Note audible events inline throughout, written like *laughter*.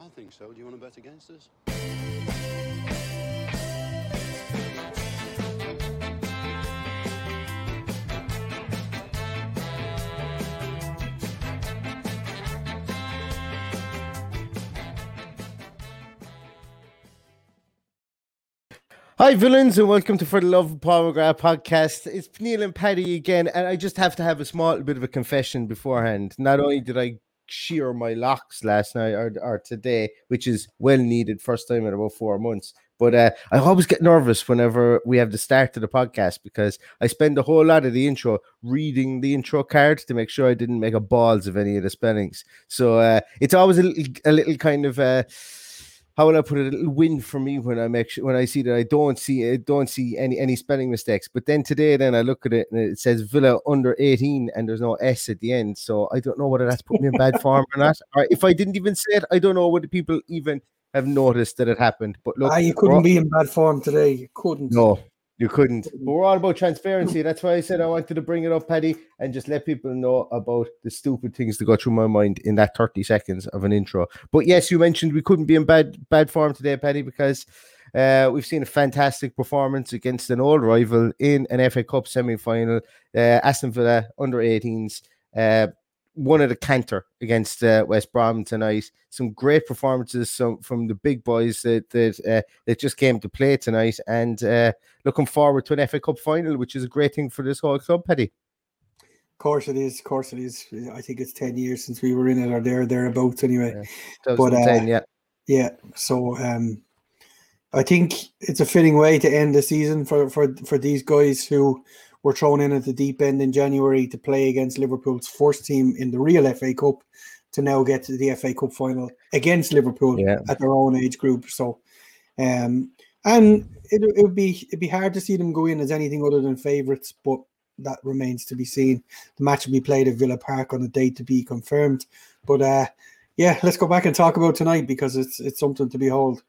I think so. Do you want to bet against us? Hi, villains, and welcome to For the Love of Paul McGrath podcast. It's Neil and Paddy again, and I just have to have a small bit of a confession beforehand. Not only did I shear my locks last night or, or today, which is well needed, first time in about four months, but uh, I always get nervous whenever we have the start of the podcast because I spend a whole lot of the intro reading the intro card to make sure I didn't make a balls of any of the spellings. So uh, it's always a little, a little kind of. Uh, how will I put it? A little win for me when I make sure, when I see that I don't see I don't see any any spelling mistakes. But then today, then I look at it and it says Villa under eighteen, and there's no S at the end. So I don't know whether that's put me in bad form or not. Or if I didn't even say it, I don't know whether people even have noticed that it happened. But look, ah, you couldn't be in bad form today. You couldn't. no, you couldn't. But we're all about transparency. That's why I said I wanted to bring it up, Paddy, and just let people know about the stupid things that go through my mind in that 30 seconds of an intro. But yes, you mentioned we couldn't be in bad bad form today, Paddy, because uh, we've seen a fantastic performance against an old rival in an FA Cup semi-final. Uh, Aston Villa under 18s. Uh, one of the canter against uh, West Brom tonight. Some great performances some, from the big boys that that, uh, that just came to play tonight, and uh, looking forward to an FA Cup final, which is a great thing for this whole club, Paddy. Of course it is. Of course it is. I think it's 10 years since we were in it or there, thereabouts anyway. Yeah. But, uh, 2010, yeah. Yeah. So um, I think it's a fitting way to end the season for, for, for these guys who were thrown in at the deep end in January to play against Liverpool's first team in the real FA Cup to now get to the FA Cup final against Liverpool Yeah. at their own age group. So, um, and it, it would be it'd be hard to see them go in as anything other than favourites, but that remains to be seen. The match will be played at Villa Park on a date to be confirmed. But uh, yeah, let's go back and talk about tonight because it's it's something to behold.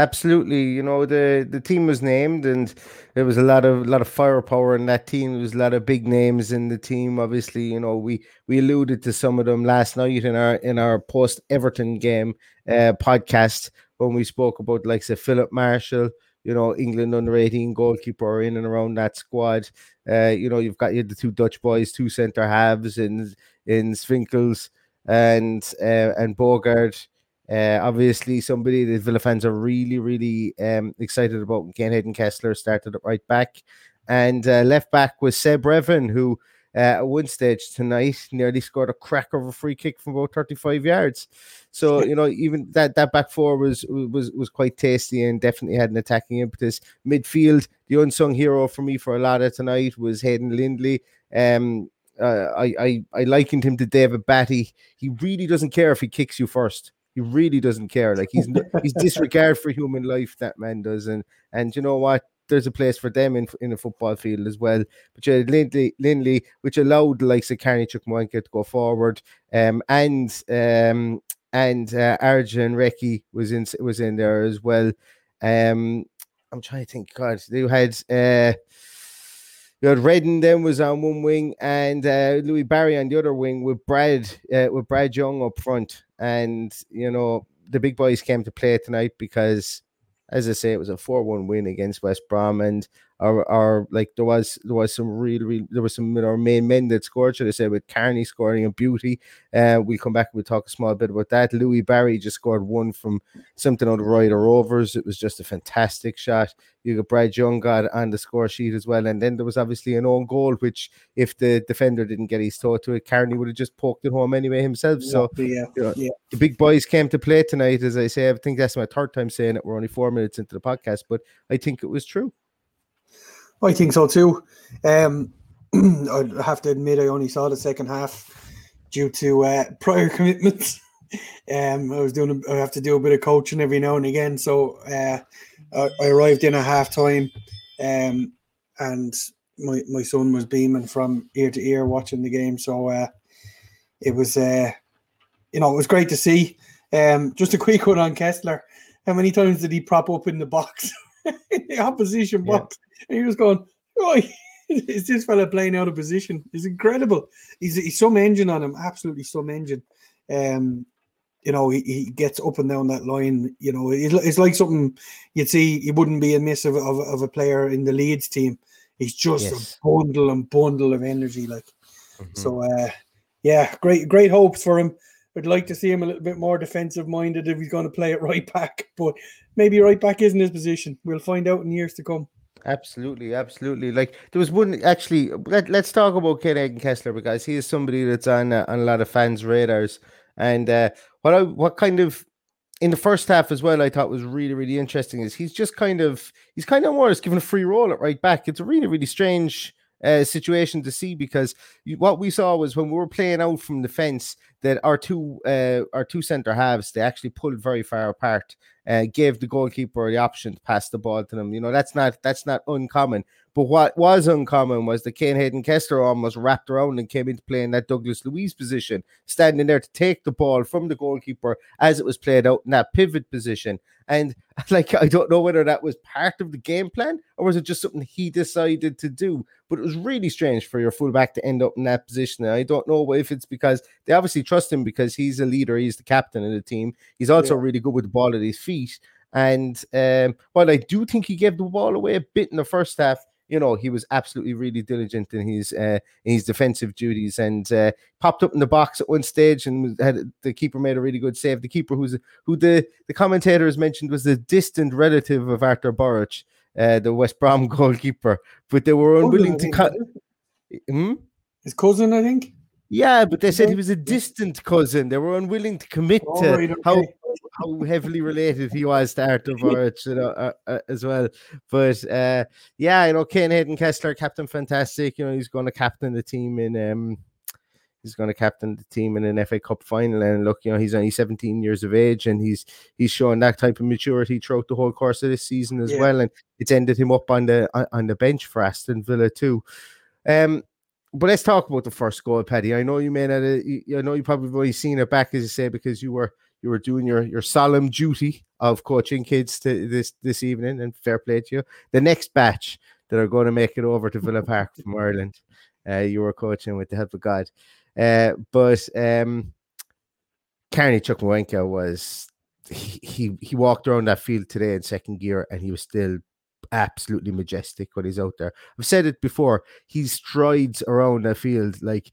Absolutely, you know the the team was named, and there was a lot of lot of firepower in that team. There was a lot of big names in the team. Obviously, you know we we alluded to some of them last night in our in our post Everton game uh, podcast when we spoke about like say Filip Marschall, you know England under eighteen goalkeeper in and around that squad. Uh, you know you've got you the two Dutch boys, two centre halves in in Swinkels and uh, and Bogarde. Uh, obviously, somebody that Villa fans are really, really um, excited about. Kane Hayden Kessler started at right back, and uh, left back was Seb Revan, who uh, at one stage tonight nearly scored a crack of a free kick from about 35 yards. So *laughs* you know, even that that back four was was was quite tasty and definitely had an attacking impetus. Midfield, the unsung hero for me for a lot of tonight was Hayden Lindley. Um, uh, I, I I likened him to David Batty. He really doesn't care if he kicks you first. He really doesn't care. Like he's *laughs* he's disregard for human life. That man does, and and you know what? there's a place for them in in a football field as well. But yeah, Lindley, Lindley, which allowed the likes of Carney Chukwuemeka to go forward, um, and um, and uh, Arjan Raikhy was in was in there as well. Um, I'm trying to think. God, they had uh, you had Redden then was on one wing, and uh, Louie Barry on the other wing with Brad uh, with Brad Young up front. And you know the big boys came to play tonight because, as I say, it was a four-one win against West Brom, and or, or like there was there was some real really there was some of our main men that scored, should I say, with Carney scoring a beauty. Uh, we'll come back and we'll talk a small bit about that. Louie Barry just scored one from something on the right or overs. It was just a fantastic shot. You got Brad Young got on the score sheet as well. And then there was obviously an own goal, which if the defender didn't get his toe to it, Carney would have just poked it home anyway himself. So yeah, you know, yeah. the big boys came to play tonight, as I say. I think that's my third time saying it. We're only four minutes into the podcast, but I think it was true. I think so too. Um, *clears throat* I have to admit, I only saw the second half due to uh, prior *laughs* commitments. Um, I was doing, I have to do a bit of coaching every now and again. So uh, I, I arrived in at half time, um, and my my son was beaming from ear to ear watching the game. So uh, it was, uh, you know, it was great to see. Um, just a quick one on Kessler. How many times did he prop up in the box, *laughs* in the opposition box? And he was going, oh, *laughs* is this fella playing out of position? He's incredible. He's, he's some engine on him, absolutely some engine. Um, you know, he, he gets up and down that line. You know, it's, it's like something you'd see. He wouldn't be a miss of, of, of a player in the Leeds team. He's just Yes. a bundle and bundle of energy. Like Mm-hmm. so, uh, yeah, great great hopes for him. I'd like to see him a little bit more defensive minded if he's going to play it right *laughs* back, but maybe right back isn't his position. We'll find out in years to come. Absolutely, absolutely. Like there was one actually. Let, let's talk about Egan Kessler because he is somebody that's on uh, on a lot of fans' radars. And uh, what I what kind of in the first half as well, I thought was really really interesting is he's just kind of he's kind of more just given a free roll at right back. It's a really really strange uh, situation to see because what we saw was when we were playing out from the fence that our two uh, our two centre halves they actually pulled very far apart uh, gave the goalkeeper the option to pass the ball to them. You know, that's not that's not uncommon. But what was uncommon was the Kane Hayden Kessler almost wrapped around and came into play in that Douglas Luiz position, standing there to take the ball from the goalkeeper as it was played out in that pivot position. And *laughs* like I don't know whether that was part of the game plan or was it just something he decided to do. But it was really strange for your fullback to end up in that position. And I don't know if it's because they obviously trust him because he's a leader, he's the captain of the team. He's also Yeah. really good with the ball at his feet. And um, while I do think he gave the ball away a bit in the first half, you know, he was absolutely really diligent in his uh, in his defensive duties and uh, popped up in the box at one stage and had the keeper made a really good save. The keeper, who's who the the commentators mentioned was a distant relative of Arthur Burridge, uh, the West Brom *laughs* goalkeeper, but they were unwilling to cut. Hmm? His cousin, I think. Yeah, but they said he was a distant cousin. They were unwilling to commit All to right, okay. how heavily related he was to Arthur *laughs* Burridge, you know, uh, uh, as well. But uh, yeah, you know, Kane Hayden Kessler, captain, fantastic. You know, he's going to captain the team in um, he's going to captain the team in an FA Cup final. And look, you know, he's only 17 years of age, and he's he's showing that type of maturity throughout the whole course of this season as Yeah. well. And it's ended him up on the on- the bench for Aston Villa too. Um, but let's talk about the first goal, Paddy. I know you may not. uh, you- I know you probably only seen it back, as you say, because you were you were doing your your solemn duty of coaching kids to this this evening, and fair play to you. The next batch that are going to make it over to *laughs* Villa Park from Ireland, uh, you were coaching with the help of God. Uh, but um, Carney Chukwuemeka was he, he he walked around that field today in second gear, and he was still absolutely majestic when he's out there. I've said it before. He strides around that field like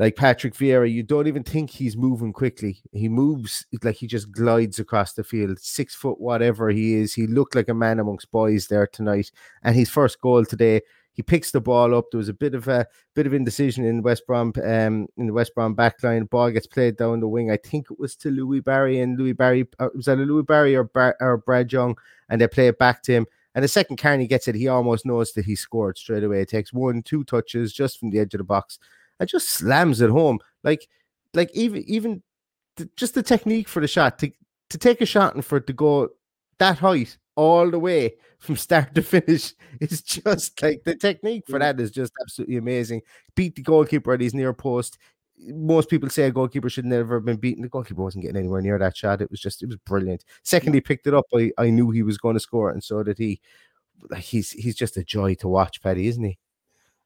like Patrick Vieira. You don't even think he's moving quickly. He moves like he just glides across the field. Six foot whatever he is. He looked like a man amongst boys there tonight. And his first goal today, he picks the ball up. There was a bit of a bit of indecision in West Brom um in the West Brom backline. Ball gets played down the wing. I think it was to Louie Barry and Louie Barry uh, was that a Louie Barry or, Bar- or Brad Young, and they play it back to him. And the second Carney gets it, he almost knows that he scored straight away. It takes one, two touches just from the edge of the box and just slams it home. Like, like even even the, just the technique for the shot to to take a shot and for it to go that height all the way from *laughs* start to finish is just like the technique for that is just absolutely amazing. Beat the goalkeeper at his near post. Most people say a goalkeeper should never have been beaten. The goalkeeper wasn't getting anywhere near that shot. It was just, it was brilliant. Second, he picked it up. I, I knew he was going to score it, and so did he. He's he's just a joy to watch, Paddy, isn't he?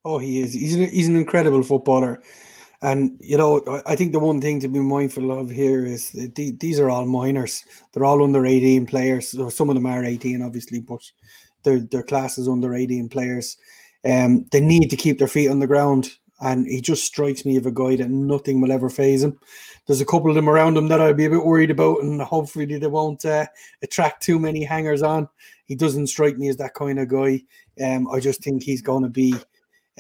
Oh, he is. He's an, he's an incredible footballer. And you know, I think the one thing to be mindful of here is these are all minors. They're all under 18 players. So some of them are 18, obviously, but their their classes under 18 players. Um, they need to keep their feet on the ground. And he just strikes me of a guy that nothing will ever phase him. There's a couple of them around him that I'd be a bit worried about, and hopefully they won't uh, attract too many hangers on. He doesn't strike me as that kind of guy. Um, I just think he's going to be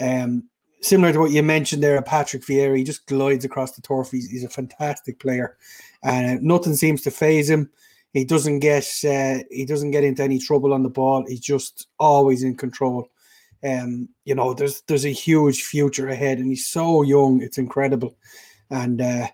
um, similar to what you mentioned there, Patrick Vieira, he just glides across the turf. He's, he's a fantastic player, and uh, nothing seems to phase him. He doesn't get uh, he doesn't get into any trouble on the ball. He's just always in control. Um, you know, there's there's a huge future ahead, and he's so young. It's incredible, and uh,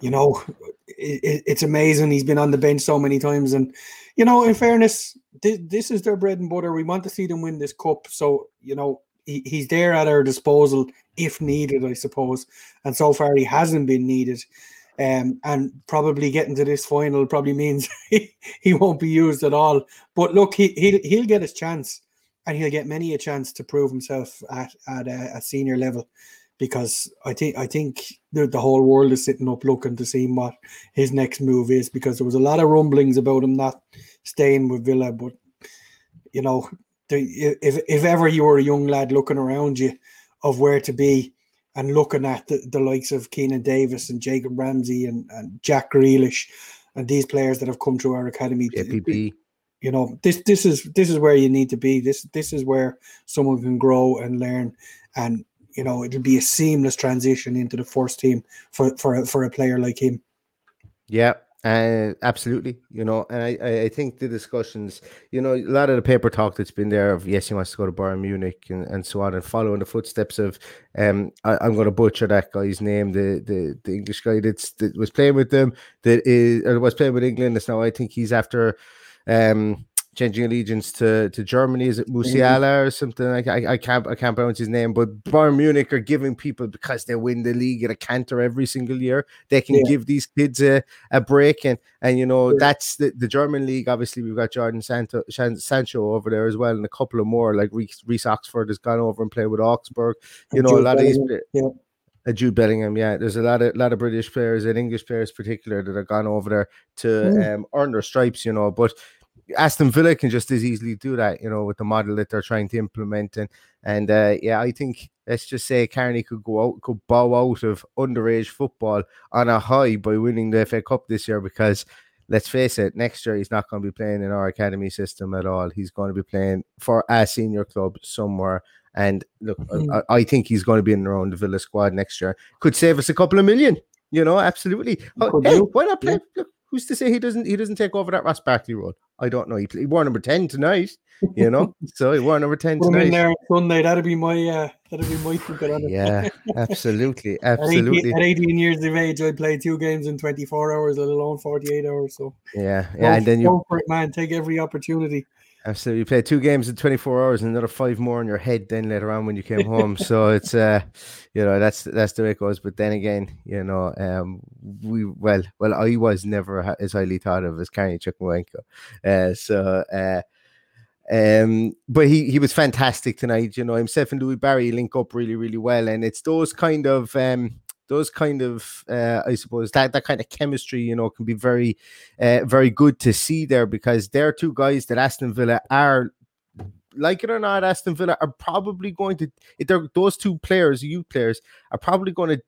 you know, it, it's amazing. He's been on the bench so many times, and you know, in fairness, this, this is their bread and butter. We want to see them win this cup, so you know, he, he's there at our disposal if needed, I suppose. And so far, he hasn't been needed. Um, and probably getting to this final probably means *laughs* he, he won't be used at all. But look, he he'll, he'll get his chance, and he'll get many a chance to prove himself at at a, a senior level, because I think I think the, the whole world is sitting up looking to see what his next move is. Because there was a lot of rumblings about him not staying with Villa, but you know if if ever you were a young lad looking around you of where to be and looking at the, the likes of Keinan Davis and Jacob Ramsey and, and Jack Grealish and these players that have come through our academy. You know, this this is this is where you need to be. This this is where someone can grow and learn and you know it'll be a seamless transition into the first team for for for a player like him. Yeah, uh, absolutely, you know, and I, I think the discussions, you know, a lot of the paper talk that's been there of yes, he wants to go to Bayern Munich and, and so on, and following the footsteps of, um, I, am going to butcher that guy's name, the the, the English guy that's that was playing with them, that is or was playing with England. That's now I think he's after, um, changing allegiance to, to Germany. Is it Musiala or something? Like I, I can't I can't pronounce his name, but Bayern Munich are giving people because they win the league at a canter every single year. They can yeah. give these kids a, a break, and and you know yeah. that's the, the German league. Obviously, we've got Jordan Santo, Sancho over there as well, and a couple of more like Reece Oxford has gone over and played with Augsburg. You and know, Jude a lot Bellingham. of these. Yeah. Uh, Jude Bellingham, yeah. There's a lot of lot of British players and English players, particular, that have gone over there to mm. um, earn their stripes, you know. But Aston Villa can just as easily do that, you know, with the model that they're trying to implement. And and uh, yeah, I think let's just say Carney could go out, could bow out of underage football on a high by winning the FA Cup this year because let's face it, next year he's not going to be playing in our academy system at all. He's going to be playing for a senior club somewhere. And look, mm-hmm. I, I, think he's going to be in around the Villa squad next year. Could save us a couple of million, you know, absolutely. Hey, why not play? Yeah. Look, who's to say he doesn't he doesn't take over that Ross Barkley role? I don't know. He, he wore number ten tonight, you know. *laughs* so he wore number ten tonight. there on Sunday. That'd be my uh, that'd be my ticket on it. Yeah, absolutely, absolutely. *laughs* at, 18, at 18 years of age, I played two games in 24 hours, let alone 48 hours. So yeah, yeah, and then you for it, man. Take every opportunity. Absolutely. You play two games in 24 hours and another five more in your head then later on when you came home. *laughs* so it's uh you know that's that's the way it goes. But then again, you know, um we well well I was never as highly thought of as Carney Chukwuemeka. Uh so uh um, but he he was fantastic tonight. You know, himself and Louie Barry link up really, really well, and it's those kind of um those kind of uh, I suppose that that kind of chemistry, you know, can be very uh, very good to see there because they're two guys that Aston Villa are like it or not, Aston Villa are probably going to they're those two players, youth players, are probably going to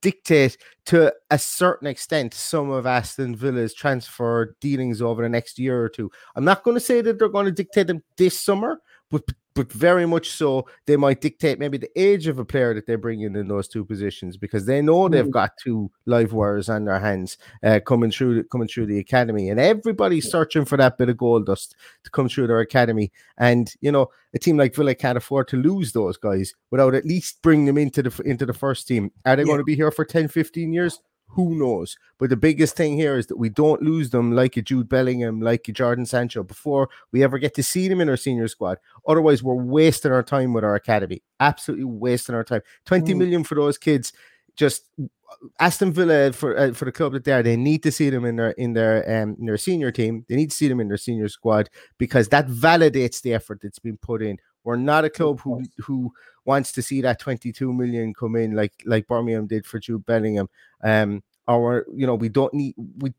dictate to a certain extent some of Aston Villa's transfer dealings over the next year or two. I'm not going to say that they're going to dictate them this summer, but but very much so they might dictate maybe the age of a player that they bring in in those two positions because they know they've mm. got two live wires on their hands uh, coming through coming through the academy and everybody's searching for that bit of gold dust to come through their academy and you know a team like Villa can't afford to lose those guys without at least bring them into the into the first team are they yeah. going to be here for 10 15 years Who knows? But the biggest thing here is that we don't lose them like a Jude Bellingham, like a Jordan Sancho before we ever get to see them in our senior squad. Otherwise, we're wasting our time with our academy. Absolutely wasting our time. Twenty Mm. million for those kids. Just Aston Villa for uh, for the club that they are, they need to see them in their in their um in their senior team. They need to see them in their senior squad because that validates the effort that's been put in. We're not a club who who wants to see that 22 million come in like like Birmingham did for Jude Bellingham. Um, or we're, you know we don't need we.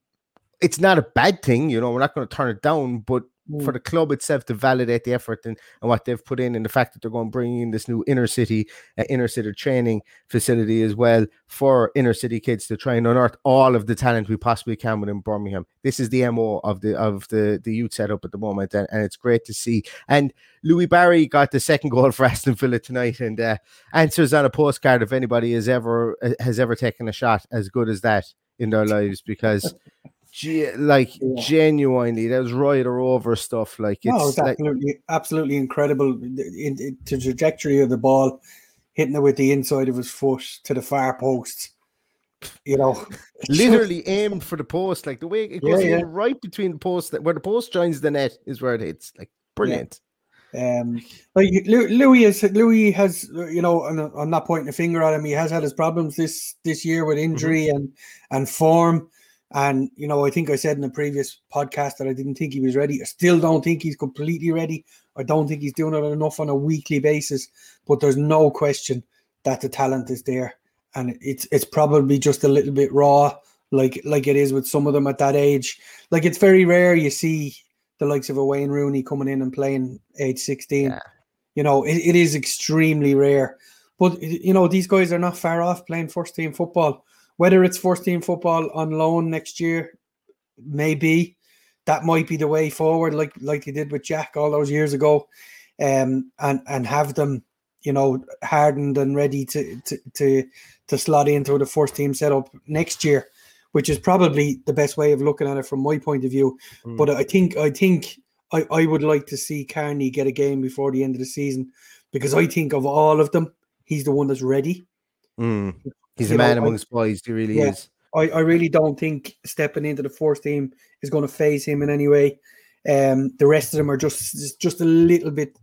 It's not a bad thing, you know. We're not going to turn it down, but for Mm. the club itself to validate the effort and, and what they've put in, and the fact that they're going to bring in this new inner city, uh, inner city training facility as well for inner city kids to try and unearth all of the talent we possibly can within Birmingham. This is the mo of the of the the youth setup at the moment, and, and it's great to see. And Louie Barry got the second *laughs* goal for Aston Villa tonight, and uh, answers on a postcard if anybody has ever uh, has ever taken a shot as good as that in their lives because. Ge- Like Yeah. genuinely, that was right or over stuff. Like it's no, it's like absolutely, absolutely incredible. The, in, in- the trajectory of the ball, hitting it with the inside of his foot to the far post. You know, just- *laughs* literally aimed for the post. Like the way it Yeah, goes yeah. in right between the post, that where the post joins the net is where it hits. Like brilliant. Um, like Louis has Louis has you know, I'm not pointing a finger at him. He has had his problems this this year with injury and and form. And you know, I think I said in the previous podcast that I didn't think he was ready. I still don't think he's completely ready. I don't think he's doing it enough on a weekly basis. But there's no question that the talent is there, and it's it's probably just a little bit raw, like like it is with some of them at that age. Like it's very rare you see the likes of a Wayne Rooney coming in and playing age 16. Yeah. You know, it, it is extremely rare. But you know, these guys are not far off playing first team football. Whether it's first team football on loan next year, maybe that might be the way forward, like like they did with Jack all those years ago, um, and and have them, you know, hardened and ready to to to, to slot into the first team setup next year, which is probably the best way of looking at it from my point of view. Mm. But I think I think I, I would like to see Carney get a game before the end of the season because I think of all of them, he's the one that's ready. Mm. He's a know, man I- amongst boys. He really Yeah. is. I, I really don't think stepping into the fourth team is going to phase him in any way. Um, the rest of them are just just- a little bit.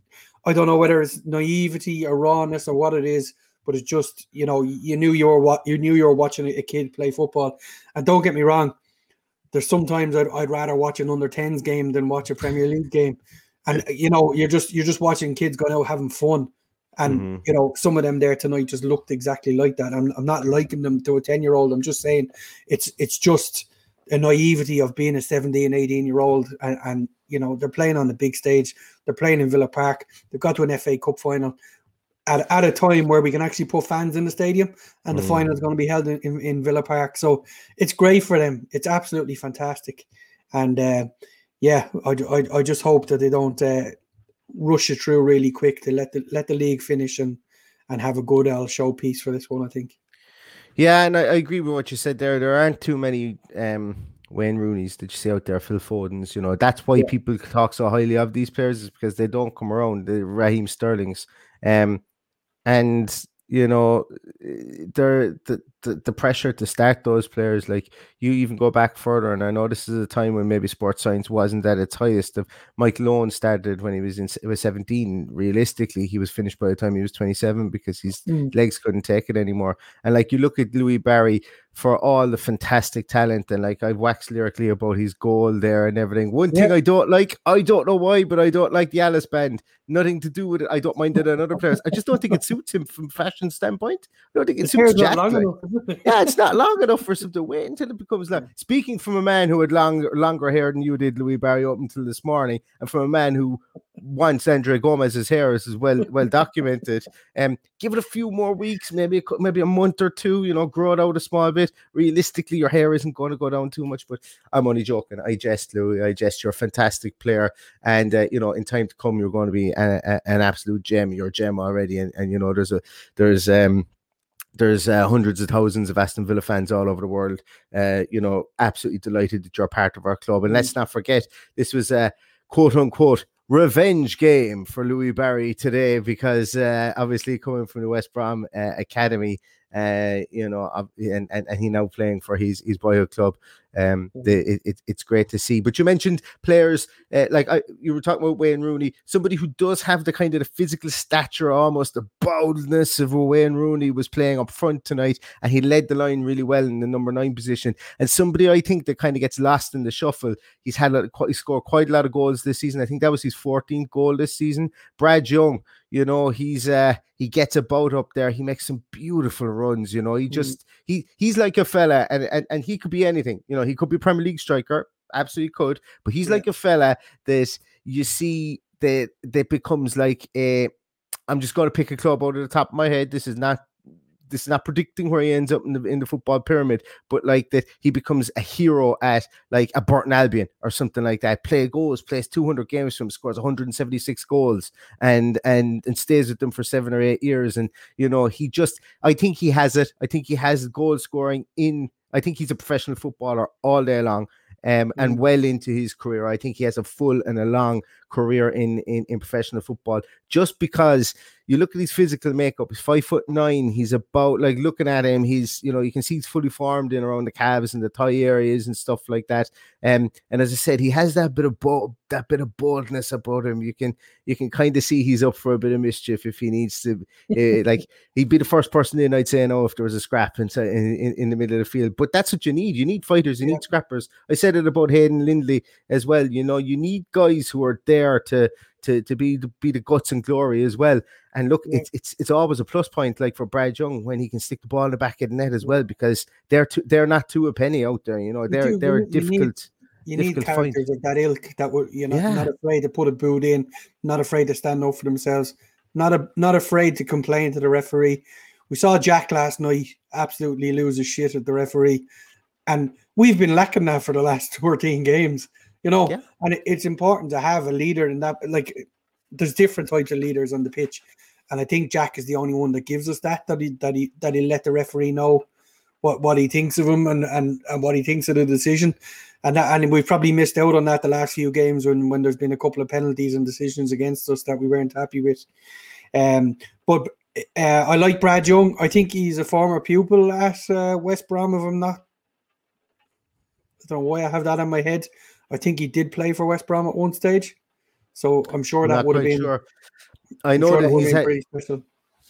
I don't know whether it's naivety or rawness or what it is, but it's just you know you knew you were what you knew you were watching a kid play football, and don't get me wrong. There's sometimes I'd, I'd rather watch an under 10s game than watch a Premier League game, and you know you're just you're just watching kids going out having fun, and Mhm. you know some of them there tonight just looked exactly like that. I'm, I'm not liking them to a 10 year old. I'm just saying it's it's just a naivety of being a 17 18 year old and, and you know they're playing on the big stage they're playing in villa park they've got to an fa cup final at, at a time where we can actually put fans in the stadium and the Mm. final is going to be held in, in, in villa park so it's great for them it's absolutely fantastic and uh, yeah I, I, I just hope that they don't uh, rush it through really quick to let the let the league finish and and have a good L showpiece for this one i think Yeah, and I, I agree with what you said there. There aren't too many um, Wayne Rooney's that you see out there, Phil Fodens. You know, that's why Yeah. people talk so highly of these players is because they don't come around. The Raheem Sterling's, um, and you know, they're the, the the pressure to start those players. Like you even go back further, and I know this is a time when maybe sports science wasn't at its highest. Of Michael Owen started when he was in was seventeen. Realistically, he was finished by the time he was twenty seven because his Mm. legs couldn't take it anymore. And like you look at Louie Barry for all the fantastic talent, and like I've waxed lyrically about his goal there and everything. One thing I don't like, I don't know why, but I don't like the Alice band. Nothing to do with it. I don't mind it on other players. I just don't think it suits him from fashion standpoint. I don't think it His suits Jack. long like. enough? Yeah, it's not *laughs* long enough for some to wait until it becomes long. Speaking from a man who had long, longer hair than you did, Louie Barry, up until this morning, and from a man who wants Andre Gomes's hair is well well documented. Um, give it a few more weeks, maybe a, maybe a month or two. You know, grow it out a small bit. Realistically, your hair isn't going to go down too much. But I'm only joking. I jest, Louis. I jest. You're a fantastic player, and uh, you know, in time to come, you're going to be a, a- an absolute gem. You're a gem already, and, and you know, there's a there's um there's uh, hundreds of thousands of Aston Villa fans all over the world. Uh, you know, absolutely delighted that you're part of our club. And let's not forget, this was a quote unquote revenge game for Louie Barry today because uh, obviously coming from the West Brom uh, Academy. Uh, you know, and, and, and he now playing for his his boyhood club. Um, the, it, it's great to see. But you mentioned players uh, like I, you were talking about Wayne Rooney, somebody who does have the kind of the physical stature, almost the boldness of Wayne Rooney was playing up front tonight, and he led the line really well in the number nine position. And somebody I think that kind of gets lost in the shuffle. He's had a, he scored quite a lot of goals this season. I think that was his 14th goal this season. Brad Young you know, he's uh he gets a boat up there. He makes some beautiful runs. You know, he mm. just mm. he he's like a fella, and, and and he could be anything. You know, he could be Premier League striker, absolutely could. But he's yeah. like a fella that you see that that becomes like a. I'm just going to pick a club out of the top of my head. This is not this is not predicting where he ends up in the in the football pyramid, but like that he becomes a hero at like a Burton Albion or something like that. Play goals, plays 200 games from, scores 176 goals, and and and stays with them for seven or eight years. And you know, he just I think he has it. I think he has goal scoring in. I think he's a professional footballer all day long. Um, and mm. well into his career. I think he has a full and a long career in, in, in professional football just because you look at his physical makeup, he's five foot nine. He's about like looking at him, he's you know, you can see he's fully formed in around the calves and the thigh areas and stuff like that. Um, and as I said, he has that bit of bo- that bit of boldness about him. You can you can kind of see he's up for a bit of mischief if he needs to. Uh, *laughs* like he'd be the first person in, I'd say, no, if there was a scrap in, in, in the middle of the field. But that's what you need. You need fighters, you need scrappers. I said it about Hayden Lindley as well. You know, you need guys who are there to to to be the, be the guts and glory as well. And look, yeah. it's it's it's always a plus point, like for Brad Young when he can stick the ball in the back of the net as well, because they're too, they're not too a penny out there. You know, they're you they're you difficult. Need, you need characters of that ilk that were you know yeah. not afraid to put a boot in, not afraid to stand up for themselves, not a, not afraid to complain to the referee. We saw Jack last night absolutely lose his shit at the referee, and we've been lacking that for the last *laughs* 14 games you know, yeah. and it, it's important to have a leader in that. Like, there's different types of leaders on the pitch, and I think Jack is the only one that gives us that that he that he that he let the referee know what what he thinks of him and and, and what he thinks of the decision. And that, and we've probably missed out on that the last few games when when there's been a couple of penalties and decisions against us that we weren't happy with. Um, but uh, I like Brad Young. I think he's a former pupil at uh, West Brom. If I'm not, I don't know why I have that in my head. I think he did play for West Brom at one stage, so I'm sure that would have been. Sure. I know sure that, that he's had,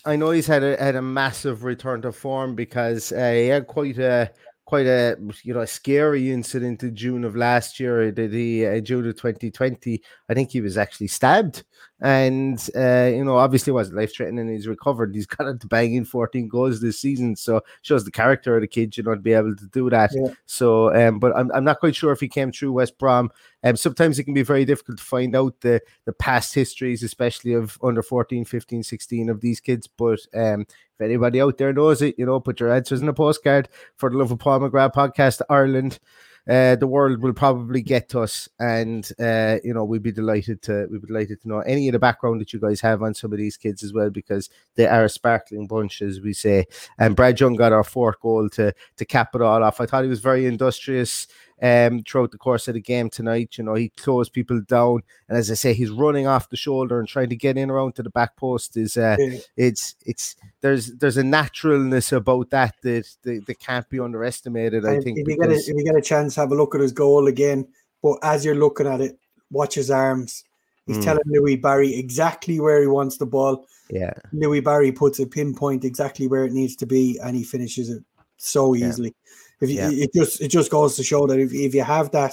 I know he's had a had a massive return to form because uh, he had quite a quite a you know a scary incident in June of last year. Did he uh, June of 2020? I think he was actually stabbed, and uh, you know obviously was life threatening. He's recovered. He's *laughs* got to banging 14 goals this season, so shows the character of the kid. You know to be able to do that. Yeah. So, um, but I'm I'm not quite sure if he came through West Brom. Um, sometimes it can be very difficult to find out the the past histories, especially of under 14, 15, 16 of these kids. But um, anybody out there knows it, you know, put your answers in a postcard for the Love of Paul McGrath podcast Ireland. Uh, the world will probably get to us, and uh, you know we'd be delighted to we'd be delighted to know any of the background that you guys have on some of these kids as well, because they are a sparkling bunch, as we say. And Brad Young got our fourth goal to to cap it all off. I thought he was very industrious um, throughout the course of the game tonight. You know, he closed people down, and as I say, he's running off the shoulder and trying to get in around to the back post. Is uh, yeah. it's it's there's there's a naturalness about that that that, that can't be underestimated. I think if you, get a, if you get a chance, have a look at his goal again. But as you're looking at it, watch his arms. He's mm. telling Louie Barry exactly where he wants the ball. Yeah. Louie Barry puts a pinpoint exactly where it needs to be and he finishes it so easily. If you, yeah. it just it just goes to show that if, if you have that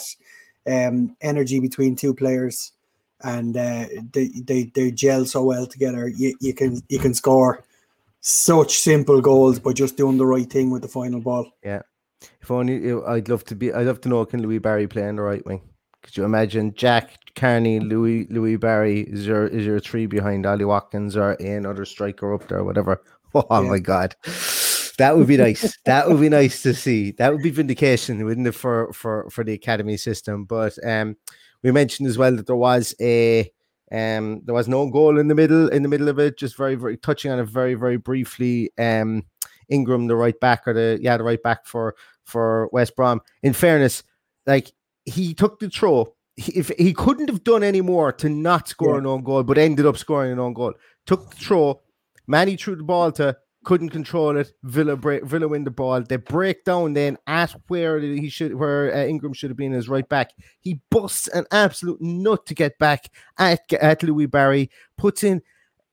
um, energy between two players and uh, they, they they gel so well together, you, you can you can score such simple goals by just doing the right thing with the final ball. Yeah. If only I'd love to be I'd love to know can Louie Barry play on the right wing? Could you imagine Jack Carney, Louis Louie Barry is your is your three behind Ollie Watkins or another striker up there, whatever. *laughs* Oh yeah. my god. That would be nice. that would be nice to see. That would be vindication, wouldn't it, for for for the academy system? But um, we mentioned as well that there was a um there was no goal in the middle in the middle of it. Just very very touching on it very very briefly. Um, Ingram, the right back, or the yeah the right back for for West Brom. In fairness, like he took the throw. if he couldn't have done any more to not score yeah. an own goal, but ended up scoring an own goal, took the throw. Manny threw the ball to couldn't control it. Villa break, Villa win the ball. They break down then at where he should, where uh, Ingram should have been as right back. He busts an absolute nut to get back at at Louie Barry. Puts in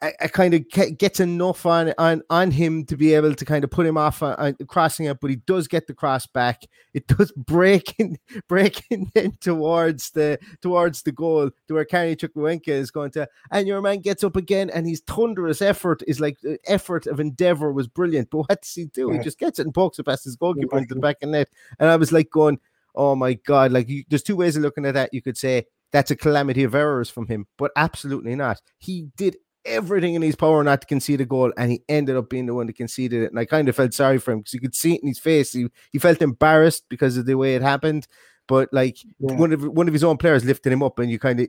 I, I kind of gets enough on on on him to be able to kind of put him off on, on crossing it, but he does get the cross back. It does *laughs* breaking breaking in *laughs* towards the towards the goal to where Carney Chukwuemeka is going to, and your man gets up again, and his thunderous effort is like the effort of endeavor was brilliant. But what does he do? He just gets it and pokes it past his goalkeeper into the back of net, and I was like going, "Oh my god!" Like you, there's two ways of looking at that. You could say that's a calamity of errors from him, but absolutely not. He did everything in his power not to concede a goal, and he ended up being the one that conceded it. And I kind of felt sorry for him because you could see it in his face. He he felt embarrassed because of the way it happened. But like yeah. one of one of his own players lifted him up, and you kind of.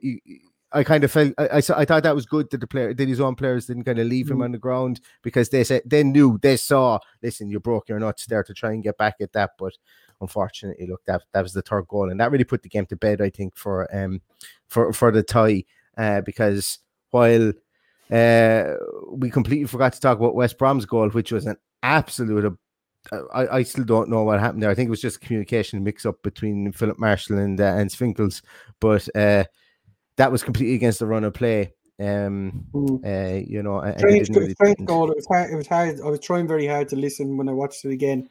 I kind of felt I, I, I thought that was good that the player that his own players didn't kind of leave mm. him on the ground because they said they knew they saw listen you broke your nuts there to try and get back at that but unfortunately look that that was the third goal and that really put the game to bed I think for um for for the tie uh, because while uh, we completely forgot to talk about West Brom's goal, which was an absolute. Uh, I, I still don't know what happened there. I think it was just a communication mix up between Filip Marschall and uh, and Swinkels, but uh, that was completely against the run of play. Um, mm. uh, you know, strange, really strange goal. It was hard. It was hard. I was trying very hard to listen when I watched it again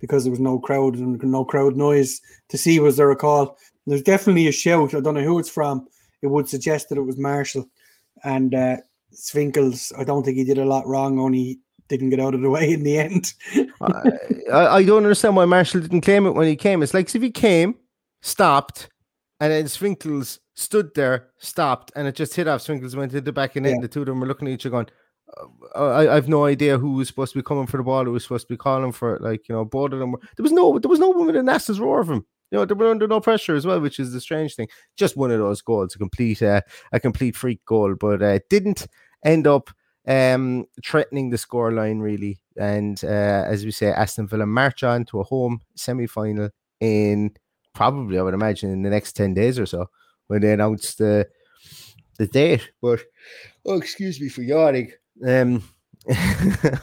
because there was no crowd and no crowd noise to see was there a call. There's definitely a shout. I don't know who it's from. It would suggest that it was Marschall, and Swinkels, I don't think he did a lot wrong, only didn't get out of the way in the end. I, I, don't understand why Marschall didn't claim it when he came. It's like if he came, stopped, and then Swinkels stood there, stopped, and it just hit off. Swinkels went to the back and yeah. the two of them were looking at each other going, uh, I, I have no idea who was supposed to be coming for the ball, who was supposed to be calling for it. Like, you know, both of them were, there was no there was no woman in Nasa's roar of him. You know, they were under no pressure as well, which is the strange thing. Just one of those goals, a complete uh, a complete freak goal, but uh, didn't end up um, threatening the scoreline really. And uh, as we say, Aston Villa march on to a home semi final in probably, I would imagine, in the next 10 days or so when they announce the the date. But oh, excuse me for yawning. Um, *laughs*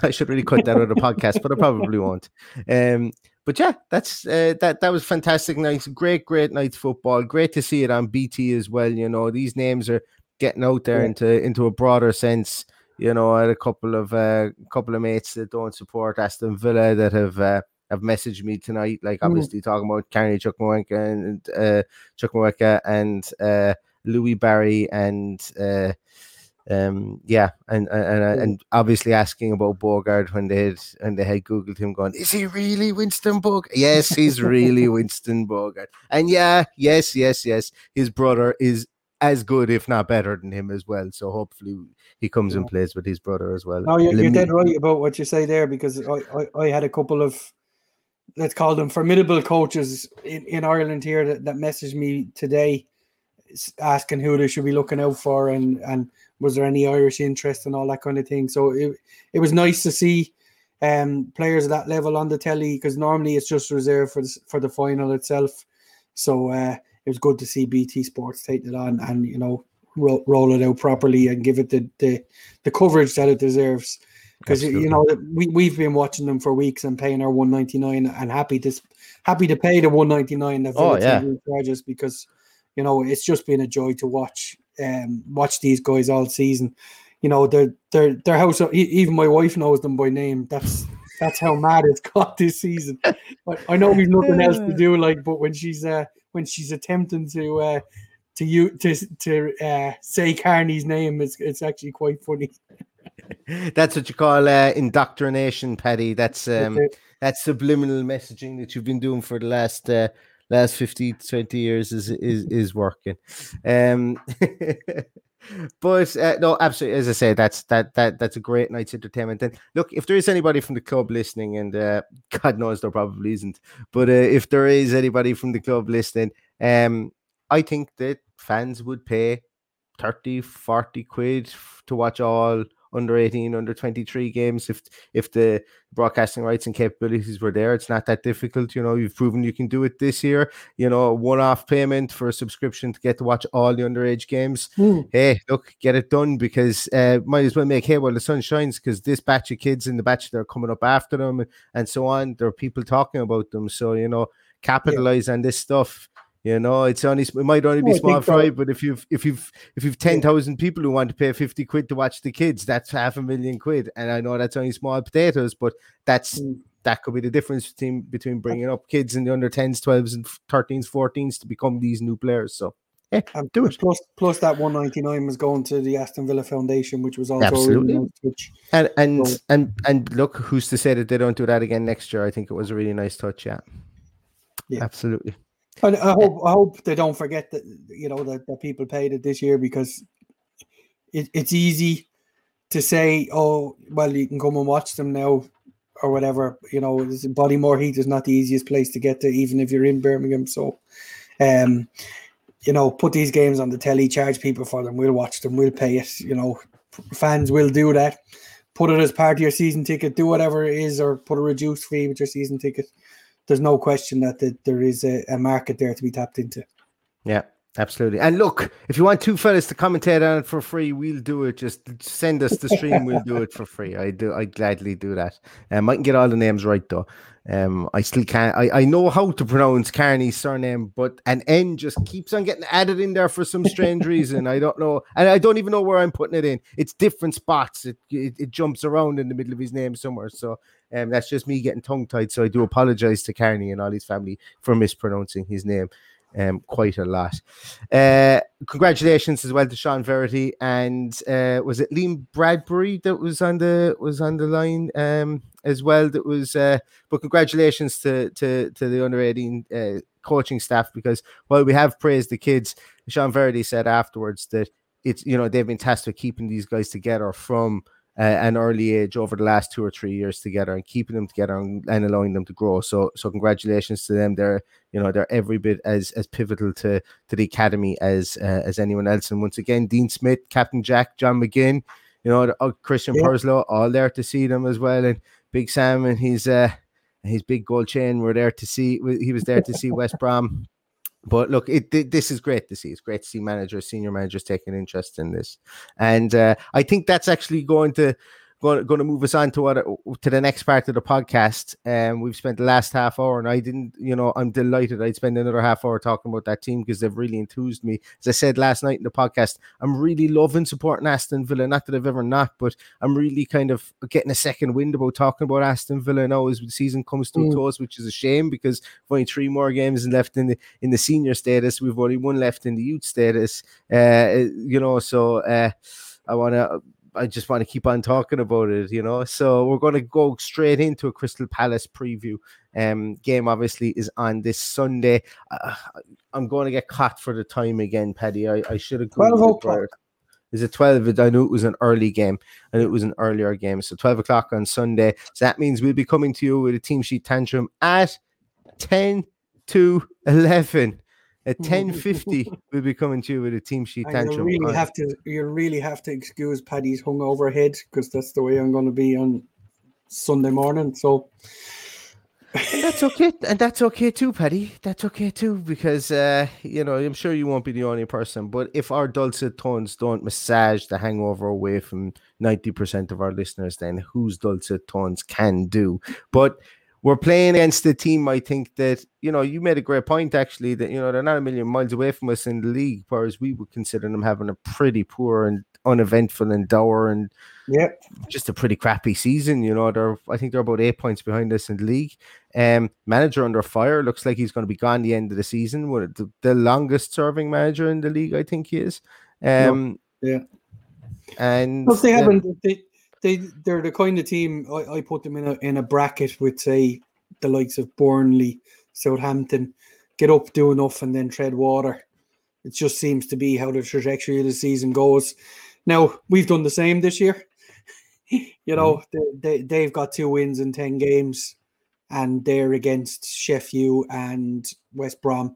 I should really cut that out of the podcast, but I probably won't. Um, but yeah, that's uh, that. That was fantastic night. Great, great night's football. Great to see it on BT as well. You know, these names are getting out there yeah. into into a broader sense. You know, I had a couple of uh, couple of mates that don't support Aston Villa that have uh, have messaged me tonight, like mm. obviously mm. talking about Carney Chukwuemeka and uh, Chukwuemeka and uh, Louie Barry and uh, um yeah and and and, and obviously asking about Bogarde when they had and they had googled him going is he really Winston Bogarde yes he's really *laughs* Winston Bogarde and yeah yes yes yes his brother is as good, if not better, than him as well. So hopefully he comes yeah. and plays with his brother as well. No, you're, you're, dead right about what you say there because I, I, I, had a couple of let's call them formidable coaches in, in Ireland here that, that messaged me today asking who they should be looking out for and and was there any Irish interest and all that kind of thing. So it, it was nice to see um, players at that level on the telly because normally it's just reserved for the, for the final itself. So uh, it was good to see BT Sports take it on and you know roll, roll it out properly and give it the the, the coverage that it deserves. Because you know we we've been watching them for weeks and paying our one ninety nine and happy to happy to pay the one ninety nine that oh, yeah. charges because you know it's just been a joy to watch um watch these guys all season. You know their their their house even my wife knows them by name. That's that's how mad it's *laughs* got this season. But I know we've nothing else to do, like, but when she's uh when she's attempting to uh, to you to to uh, say Carney's name. It's it's actually quite funny. *laughs* that's what you call uh, indoctrination, Paddy. That's um, that's, that's, subliminal messaging that you've been doing for the last uh, last 50 20 years is is is working. Um, *laughs* but uh, no, absolutely. As I say, that's that that that's a great night's entertainment. And look, if there is anybody from the club listening, and uh, *laughs* God knows there probably isn't, but uh, if there is anybody from the club listening, um, I think that fans would pay 30, 40 quid to watch all under 18, under 23 games. If if the broadcasting rights and capabilities were there, it's not that difficult. You know, you've proven you can do it this year. You know, one off payment for a subscription to get to watch all the underage games. Mm. Hey, look, get it done because uh, might as well make hay while the sun shines because this batch of kids and the batch that are coming up after them and, and so on, there are people talking about them. So, you know, capitalize on this stuff. You know, it's only it might only be I small think so. fry, but if you've if you've if you've ten thousand people who want to pay fifty quid to watch the kids, that's half a million quid. And I know that's only small potatoes, but that's Mm. that could be the difference between between bringing up kids in the under tens, twelves, and thirteens, fourteens to become these new players. So yeah, And do it. Plus, plus that 199 was going to the Aston Villa Foundation, which was also Absolutely. a really nice touch. And and So- and and look, who's to say that they don't do that again next year? I think it was a really nice touch. Yeah, Yeah. absolutely. And I hope I hope they don't forget that you know that, that people paid it this year because it, it's easy to say, oh well, you can come and watch them now or whatever. You know, Bodymore Heath is not the easiest place to get to, even if you're in Birmingham. So, um, you know, put these games on the telly, charge people for them. We'll watch them. We'll pay it. You know, fans will do that. Put it as part of your season ticket. Do whatever it is, or put a reduced fee with your season ticket there's no question that the, there is a, a market there to be tapped into. Yeah, absolutely. And look, if you want two fellas to commentate on it for free, we'll do it. Just send us the stream. we'll do it for free. I do. I gladly do that. Um, I can get all the names right though. Um, I still can't. I, I know how to pronounce Carney's surname, but an N just keeps on getting added in there for some strange reason. I don't know, and I don't even know where I'm putting it in. It's different spots. It it, it jumps around in the middle of his name somewhere. So um, that's just me getting tongue tied. So I do apologize to Carney and all his family for mispronouncing his name um, quite a lot. Uh, congratulations as well to Sean Verity and uh, was it Liam Bradbury that was on the was on the line um, as well. That was, uh, but congratulations to to to the under eighteen uh, coaching staff because while we have praised the kids, Sean Verity said afterwards that it's you know they've been tasked with keeping these guys together from uh, an early age over the last two or three years together and keeping them together and, and allowing them to grow. So, so congratulations to them. They're, you know, they're every bit as as pivotal to to the academy as uh, as anyone else. And once again, Dean Smith, Captain Jack, John McGinn, you know, uh, Christian Yeah. Purslow, all there to see them as well. And Big Sam and his uh his big gold chain were there to see. He was there to see West Brom. But look, it this is great to see. It's great to see managers, senior managers taking interest in this, and uh, I think that's actually going to going, going to move us on to what to the next part of the podcast. Um, we've spent the last half hour, and I didn't, you know, I'm delighted. I'd spend another half hour talking about that team because they've really enthused me. As I said last night in the podcast, I'm really loving supporting Aston Villa. Not that I've ever not, but I'm really kind of getting a second wind about talking about Aston Villa now as the season comes to a Mm. close, which is a shame because we've only three more games left in the in the senior status. We've only one left in the youth status. Uh, you know, so uh, I want to. I just want to keep on talking about it, you know. So we're going to go straight into a Crystal Palace preview. Um, game obviously is on this Sunday. Uh, I'm going to get caught for the time again, Paddy. I, I should have. 12 o'clock. Is it 12? I knew it was an early game and it was an earlier game. So 12 o'clock on Sunday. So that means we'll be coming to you with a team sheet tantrum at 10 to 11. At *laughs* 10.50, we'll be coming to you with a team sheet And you really have to you really have to excuse Paddy's hungover head because that's the way I'm going to be on Sunday morning. So And that's okay, and that's okay too, Paddy. That's okay too, because uh, you know I'm sure you won't be the only person. But if our dulcet tones don't massage the hangover away from ninety percent of our listeners, then whose dulcet tones can do? But we're playing against a team. I think that you know you made a great point actually that you know they're not a million miles away from us in the league, whereas we would consider them having a pretty poor and uneventful and dour and yeah, just a pretty crappy season. You know, they're I think they're about eight points behind us in the league. Um, manager under fire looks like he's going to be gone the end of the season. Of the, the longest serving manager in the league, I think he is. Um, yeah. and Plus they haven't they they they're the kind of team I, I put them in a in a bracket with say the likes of Burnley, Southampton, get up, do enough, and then tread water. It just seems to be how the trajectory of the season goes. Now we've done the same this year. *laughs* you know, they, they they've got two wins in ten games, and they're against Sheffield and West Brom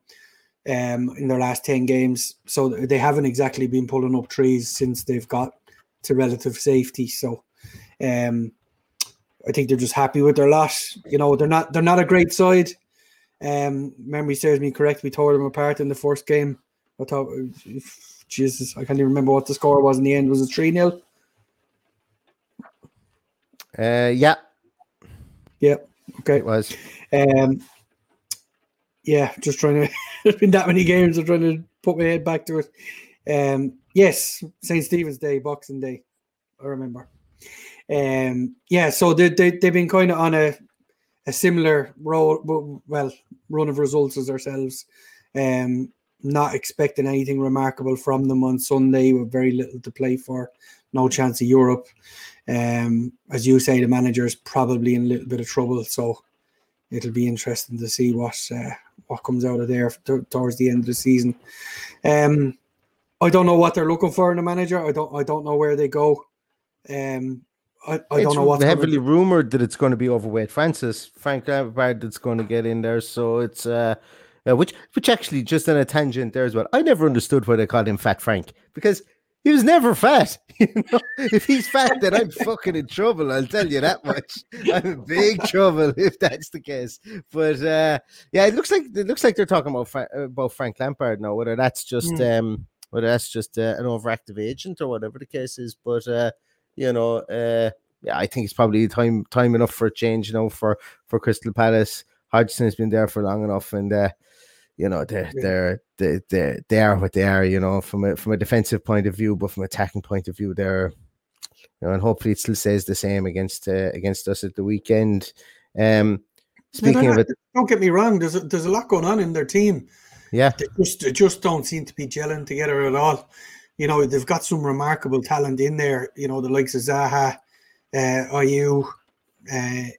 um, in their last ten games. So they haven't exactly been pulling up trees since they've got to relative safety. So, um, I think they're just happy with their lot. You know, they're not they're not a great side. Um, memory serves me correct. We tore them apart in the first game. I thought, Jesus, I can't even remember what the score was in the end. Was it three 0 Uh, yeah, Yeah. Okay. it was. Um, yeah, just trying to. *laughs* There's been that many games. I'm trying to put my head back to it. Um, yes, St. Stephen's Day, Boxing Day. I remember. Um, yeah, so they, they they've been kind of on a a similar role, well, run of results as ourselves. Um, not expecting anything remarkable from them on Sunday with very little to play for, no chance of Europe. Um, as you say, the manager is probably in a little bit of trouble, so it'll be interesting to see what uh, what comes out of there t- towards the end of the season. Um, I don't know what they're looking for in a manager. I don't. I don't know where they go. Um, I, I it's don't know what's heavily gonna, rumored that it's going to be overweight Francis Frank Lampard that's going to get in there. So it's uh, uh, which which actually just on a tangent there as well. I never understood why they called him Fat Frank because he was never fat. *laughs* You know, if he's fat, then I'm fucking in trouble. I'll tell you that much. I'm in big trouble *laughs* if that's the case. But uh, yeah, it looks like it looks like they're talking about Fra- about Frank Lampard now. Whether that's just Mm. um, whether that's just uh, an overactive agent or whatever the case is, but uh, you know, uh, yeah, I think it's probably time time enough for a change. You know, for for Crystal Palace, Hodgson has been there for long enough, and uh, you know they're they're they they they are what they are. You know, from a from a defensive point of view, but from attacking point of view, they're you know, and hopefully it still says the same against uh, against us at the weekend. Um, speaking of it, don't get me wrong. There's a, there's a lot going on in their team. yeah, They just they just don't seem to be gelling together at all. You know, they've got some remarkable talent in there. You know, the likes of Zaha, uh, Ayew, uh,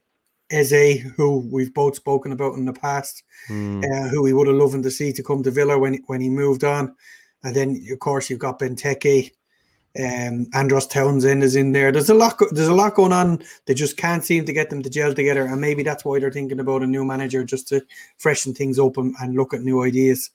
Eze, who we've both spoken about in the past, Mm, uh, who we would have loved to see to come to Villa when when he moved on. And then, of course, you've got Benteke, um, Andros Townsend is in there. There's a lot. There's a lot going on. They just can't seem to get them to gel together, and maybe that's why they're thinking about a new manager just to freshen things up and, and look at new ideas.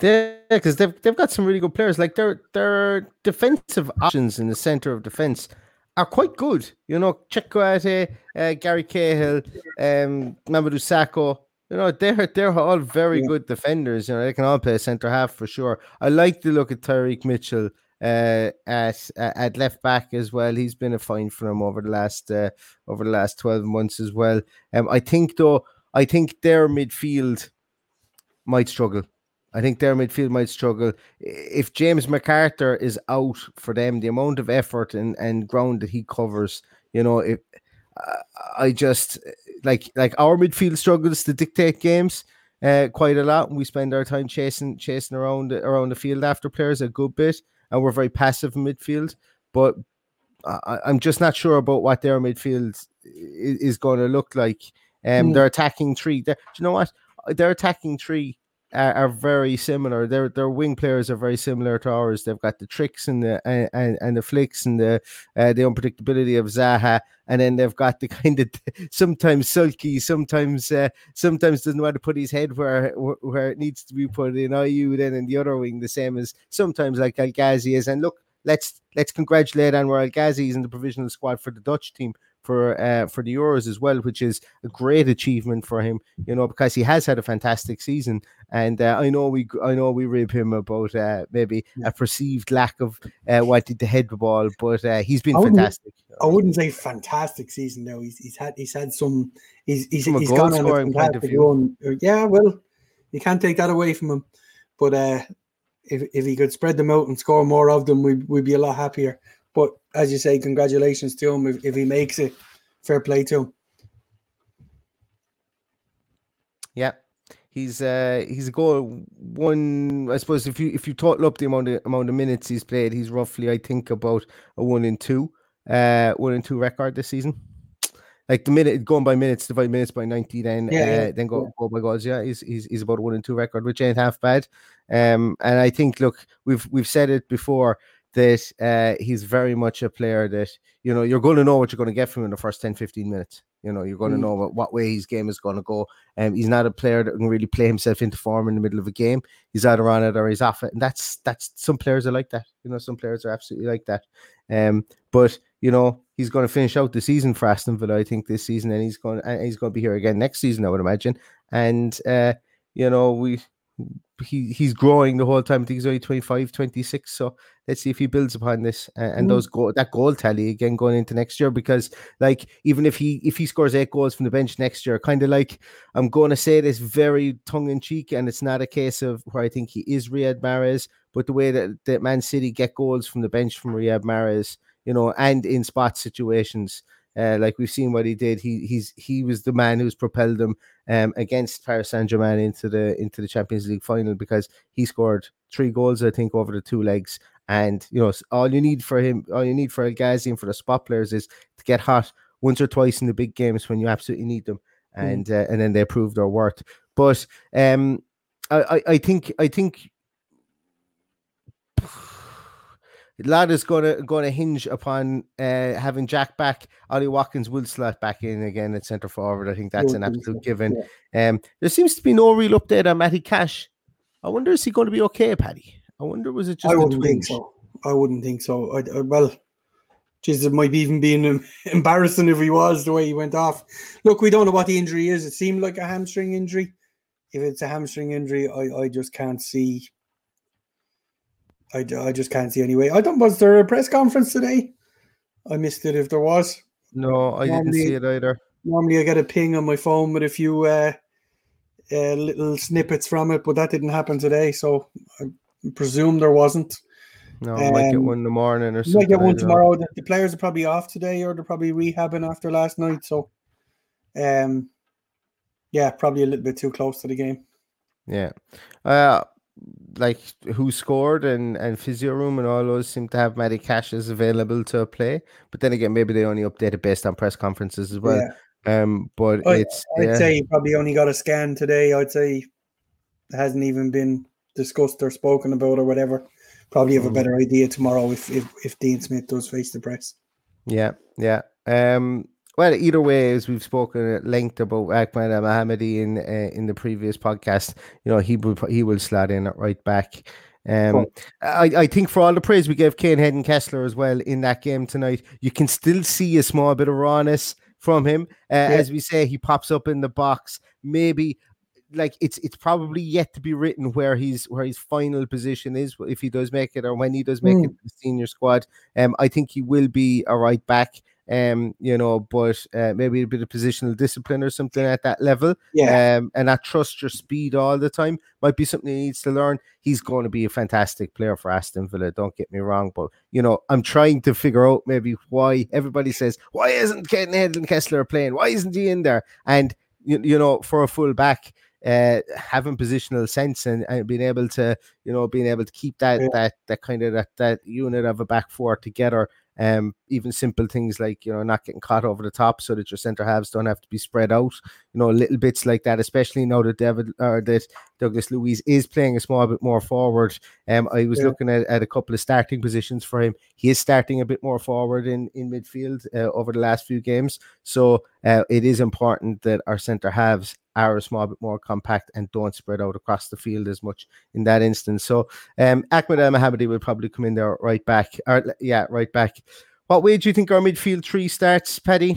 Yeah, because they've they've got some really good players. Like their their defensive options in the center of defense are quite good. You know, Cheikhou Kouyaté, uh, Gary Cahill, um, Mamadou Sakho. You know, they're they're all very Yeah. good defenders. You know, they can all play centre half for sure. I like the look at Tyrick Mitchell uh, at at left back as well. He's been a find for them over the last uh, over the last twelve months as well. Um, I think though, I think their midfield might struggle. I think their midfield might struggle. If James McArthur is out for them, the amount of effort and, and ground that he covers, you know, if uh, I just like like our midfield struggles to dictate games uh, quite a lot. We spend our time chasing chasing around around the field after players a good bit, and we're very passive in midfield. But I, I'm just not sure about what their midfield is, is going to look like. Um, Mm. they're attacking three. They're, do you know what? Their attacking three are, are very similar. Their their wing players are very similar to ours. They've got the tricks and the and, and, the flicks and the uh, the unpredictability of Zaha, and then they've got the *laughs* kind of sometimes sulky, sometimes uh, sometimes doesn't want to put his head where where- it needs to be put in Ayew. Then in the other wing, the same as sometimes like El Ghazi is. And look, let's let's congratulate Anwar El Ghazi is in the provisional squad for the Dutch team for uh, for the Euros as well, which is a great achievement for him. You know, because he has had a fantastic season, and uh, I know we I know we rib him about uh, maybe a perceived lack of uh, wanting to head the ball, but uh, he's been I fantastic. I wouldn't say fantastic season though. He's he's had he's had some he's he's, From he's gone on a scoring point of fantastic run. Uh, Yeah, well, you can't take that away from him. But uh, if if he could spread them out and score more of them, we'd we'd be a lot happier. But as you say, congratulations to him if, if he makes it. Fair play to him. Yeah. He's uh he's a goal one I suppose if you if you total up the amount of amount of minutes he's played, he's roughly I think about a one in two, uh one in two record this season. Like the minute going by minutes, divide minutes by 90, then Yeah, uh, yeah, then go, yeah. go by goals. Yeah, he's, he's he's about a one in two record, which ain't half bad. Um and I think look, we've we've said it before that uh, he's very much a player that you know you're going to know what you're going to get from him in the first 10 15 minutes. You know you're going to Mm. know what, what way his game is going to go. And um, he's not a player that can really play himself into form in the middle of a game. He's either on it or he's off it. And that's that's some players are like that. You know some players are absolutely like that. Um but you know he's going to finish out the season for Aston Villa I think this season and he's going and he's going to be here again next season I would imagine. And uh you know we he he's growing the whole time. I think he's only 25, 26. So let's see if he builds upon this and, and Mm. those goal that goal tally again going into next year. Because like even if he if he scores eight goals from the bench next year, kind of like I'm going to say this very tongue in cheek, and it's not a case of where I think he is Riyad Mahrez, but the way that, that Man City get goals from the bench from Riyad Mahrez, you know, and in spot situations. Uh, like we've seen what he did, he he's he was the man who's propelled them um, against Paris Saint Germain into the into the Champions League final because he scored three goals, I think, over the two legs. And you know, all you need for him, all you need for El Ghazi and for the spot players is to get hot once or twice in the big games when you absolutely need them, and uh, and then they prove their worth. But um, I, I I think I think lad is gonna gonna hinge upon uh, having Jack back. Ollie Watkins will slot back in again at centre forward. I think that's an absolute so, given. Um, there seems to be no real update on Matty Cash. I wonder is he going to be okay, Paddy? I wonder was it just I a wouldn't think so. I wouldn't think so. I, I well, Jesus, it might even be *laughs* embarrassing if he was the way he went off. Look, we don't know what the injury is. It seemed like a hamstring injury. If it's a hamstring injury, I, I just can't see. I, I just can't see anyway. I don't. Was there a press conference today? I missed it. If there was, No, I didn't see it either. normally I get a ping on my phone with a few uh, uh, little snippets from it, but that didn't happen today. So I presume there wasn't. No, I might get Um, one in the morning or something. might get one tomorrow. The, the players are probably off today, or they're probably rehabbing after last night. So, um, yeah, probably a little bit too close to the game. Yeah. Uh like who scored and and physio room and all those seem to have Matty Cashes available to play. But then again, maybe they only update it based on press conferences as well. yeah, Um, but I- it's I'd yeah, say he probably only got a scan today. I'd say it hasn't even been discussed or spoken about or whatever. Probably have a Mm. better idea tomorrow if if, if Dean Smith does face the press. yeah, yeah. Um, well, either way, as we've spoken at length about Ahmed Elmohamady in uh, in the previous podcast, you know he will he will slot in at right back. Um, Cool. I, I think for all the praise we gave Kane Hayden Kessler as well in that game tonight, you can still see a small bit of rawness from him. Uh, As we say, he pops up in the box. Maybe like it's it's probably yet to be written where he's where his final position is if he does make it or when he does make it to the senior squad. Um, I think he will be a right back. Um, you know, but uh, maybe a bit of positional discipline or something at that level. Yeah, Um, and I trust your speed all the time might be something he needs to learn. He's going to be a fantastic player for Aston Villa. Don't get me wrong, but you know, I'm trying to figure out maybe why everybody says why isn't Kane Hayden Kessler playing? Why isn't he in there? And you, you know, for a full back, uh, having positional sense and, and being able to, you know, being able to keep that Yeah. that that kind of that that unit of a back four together. Um, even simple things like you know not getting caught over the top, so that your centre halves don't have to be spread out. You know, little bits like that, especially now that David or that Douglas Luiz is playing a small bit more forward. Um, I was Yeah. looking at, at a couple of starting positions for him. He is starting a bit more forward in in midfield uh, over the last few games. So uh, it is important that our centre halves are a small bit more compact and don't spread out across the field as much in that instance. So um, Ahmed Elmohamady will probably come in there right back. Or yeah, right back. What way do you think our midfield three starts, Paddy?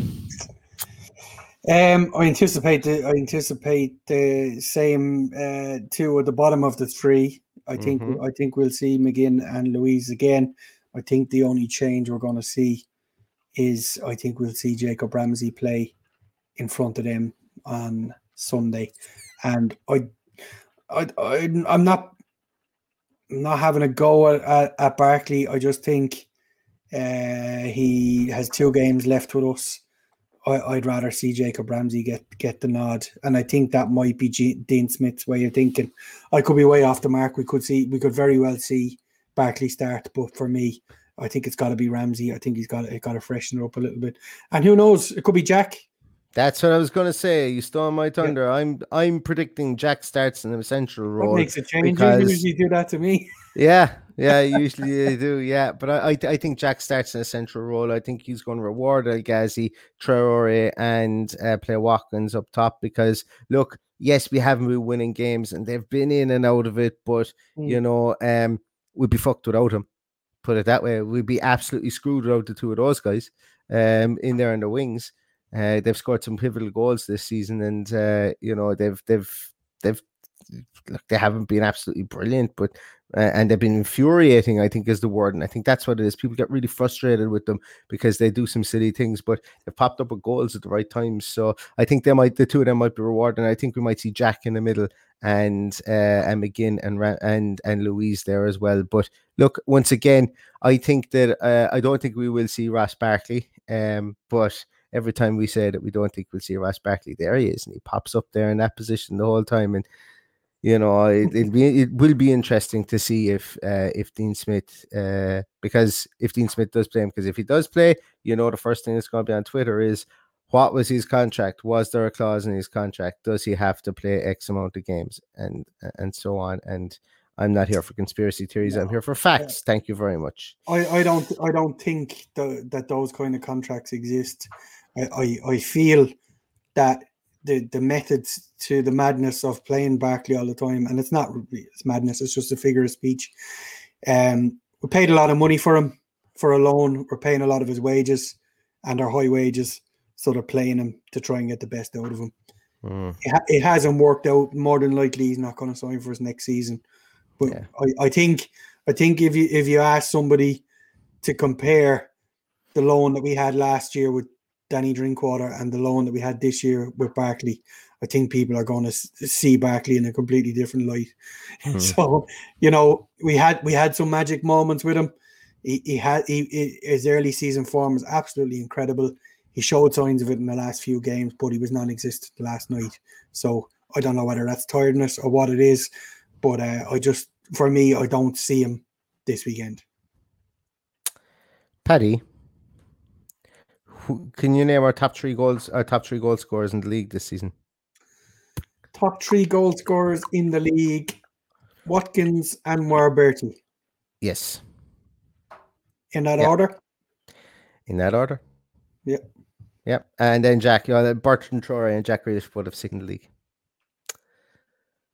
Um, I anticipate the, I anticipate the same uh, two at the bottom of the three. I think Mhm. I think we'll see McGinn and Luiz again. I think the only change we're going to see is I think we'll see Jacob Ramsey play in front of them on Sunday, and I, I, I I'm not I'm not having a go at, at, Barkley. I just think uh, he has two games left with us. I, I'd rather see Jacob Ramsey get get the nod, and I think that might be G- Dean Smith's way of thinking. I could be way off the mark. We could see, we could very well see Barkley start, but for me, I think it's got to be Ramsey. I think he's got got to freshen it up a little bit, and who knows, it could be Jack. That's what I was going to say. You stole my thunder. Yeah. I'm I'm predicting Jack starts in a central role. What makes a change? Because, you usually do that to me. *laughs* Yeah, yeah, usually they do. Yeah, but I, I, I think Jack starts in a central role. I think he's going to reward El Ghazi, Traore, and uh, play Watkins up top because look, yes, we haven't been winning games and they've been in and out of it, but mm. you know, um, we'd be fucked without him. Put it that way, we'd be absolutely screwed without the two of those guys um, in there in the wings. Uh, they've scored some pivotal goals this season, and uh, you know they've they've they've look, they haven't been absolutely brilliant, but uh, and they've been infuriating. I think is the word, and I think that's what it is. People get really frustrated with them because they do some silly things, but they've popped up with goals at the right times. So I think they might, the two of them might be rewarded. I think we might see Jack in the middle and uh, and McGinn and and and Luiz there as well. But look, once again, I think that uh, I don't think we will see Ross Barkley. Um, but every time we say that we don't think we'll see Ross Barkley, there he is, and he pops up there in that position the whole time. And you know, it, will be it will be interesting to see if uh, if Dean Smith uh, because if Dean Smith does play him, because if he does play, you know, the first thing that's going to be on Twitter is what was his contract? Was there a clause in his contract? Does he have to play X amount of games and and so on? And I'm not here for conspiracy theories. No. I'm here for facts. Thank you very much. I, I don't I don't think the, that those kind of contracts exist. I, I, I feel that the the methods to the madness of playing Barkley all the time, and it's not it's madness. It's just a figure of speech. Um, we paid a lot of money for him for a loan. We're paying a lot of his wages and our high wages, so they're playing him to try and get the best out of him. Mm. It, ha- it, hasn't worked out. More than likely, he's not going to sign for his next season. But yeah. I, I think I think if you if you ask somebody to compare the loan that we had last year with Danny Drinkwater and the loan that we had this year with Barkley, I think people are going to see Barkley in a completely different light. *laughs* Mm. So, you know, we had we had some magic moments with him. He, he had he, he, his early season form was absolutely incredible. He showed signs of it in the last few games, but he was non-existent last night. So I don't know whether that's tiredness or what it is, but uh, I just for me, I don't see him this weekend. Paddy, can you name our top three goals, our top three goal scorers in the league this season? Top three goal scorers in the league: Watkins and Bertie. Yes. In that yep. order. In that order. Yep. Yep. And then Jack, you know, that Bertrand Traore and Jack Grealish would have second the league.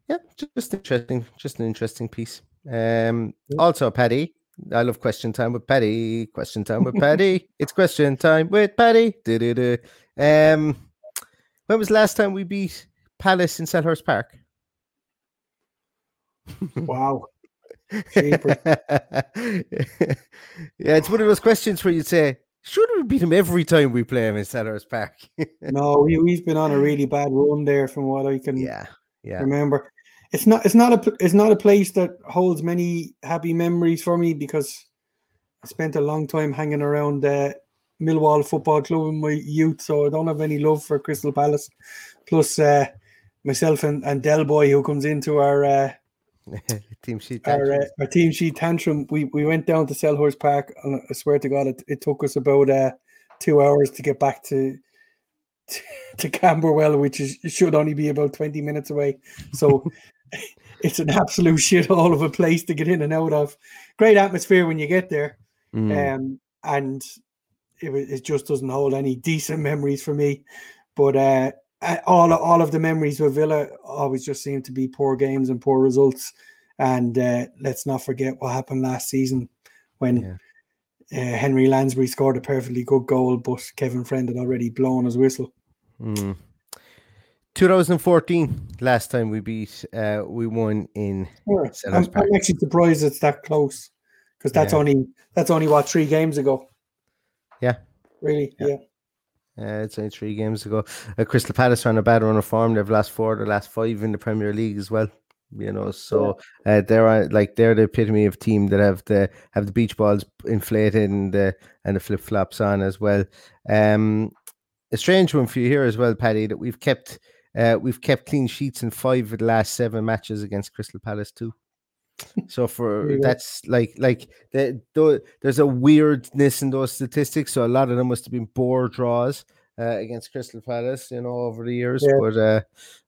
Yeah, just interesting, just an interesting piece. Um, also, Paddy, I love question time with Paddy. Question time with Paddy. *laughs* it's question time with Paddy. Do-do-do. Um, when was the last time we beat Palace in Selhurst Park? *laughs* wow. *laughs* yeah, it's one of those questions where you say, should we beat him every time we play him in Selhurst Park? no, we, have been on a really bad run there from what I can yeah, yeah. remember it's not it's not a it's not a place that holds many happy memories for me because I spent a long time hanging around uh, Millwall Football Club in my youth, so I don't have any love for Crystal Palace. Plus, uh, myself and, and Del Boy, who comes into our uh, *laughs* team sheet our, uh, our, team sheet tantrum, we, we went down to Selhurst Park, and I swear to God, it, it took us about uh, two hours to get back to to, *laughs* to Camberwell, which is should only be about twenty minutes away. So *laughs* *laughs* it's an absolute shit shithole of a place to get in and out of. Great atmosphere when you get there, mm. um, and it, it just doesn't hold any decent memories for me. But uh, all all of the memories with Villa always just seem to be poor games and poor results. And uh, let's not forget what happened last season when yeah. uh, Henry Lansbury scored a perfectly good goal, but Kevin Friend had already blown his whistle. Mm. 2014, last time we beat, uh, we won in. Yeah. I'm, I'm, actually surprised it's that close because that's yeah. only that's only what three games ago. Yeah, really, yeah. yeah. Uh, it's only three games ago. Uh, Crystal Palace are on a bad run of form. They've lost four, of the last five in the Premier League as well. You know, so uh, they're like they're the epitome of team that have the have the beach balls inflated and the and the flip flops on as well. Um, a strange one for you here as well, Paddy, that we've kept uh, we've kept clean sheets in five of the last seven matches against Crystal Palace too. So for yeah. that's like like the, the, there's a weirdness in those statistics. So a lot of them must have been bore draws. uh, against Crystal Palace, you know, over the years. Yeah. But uh,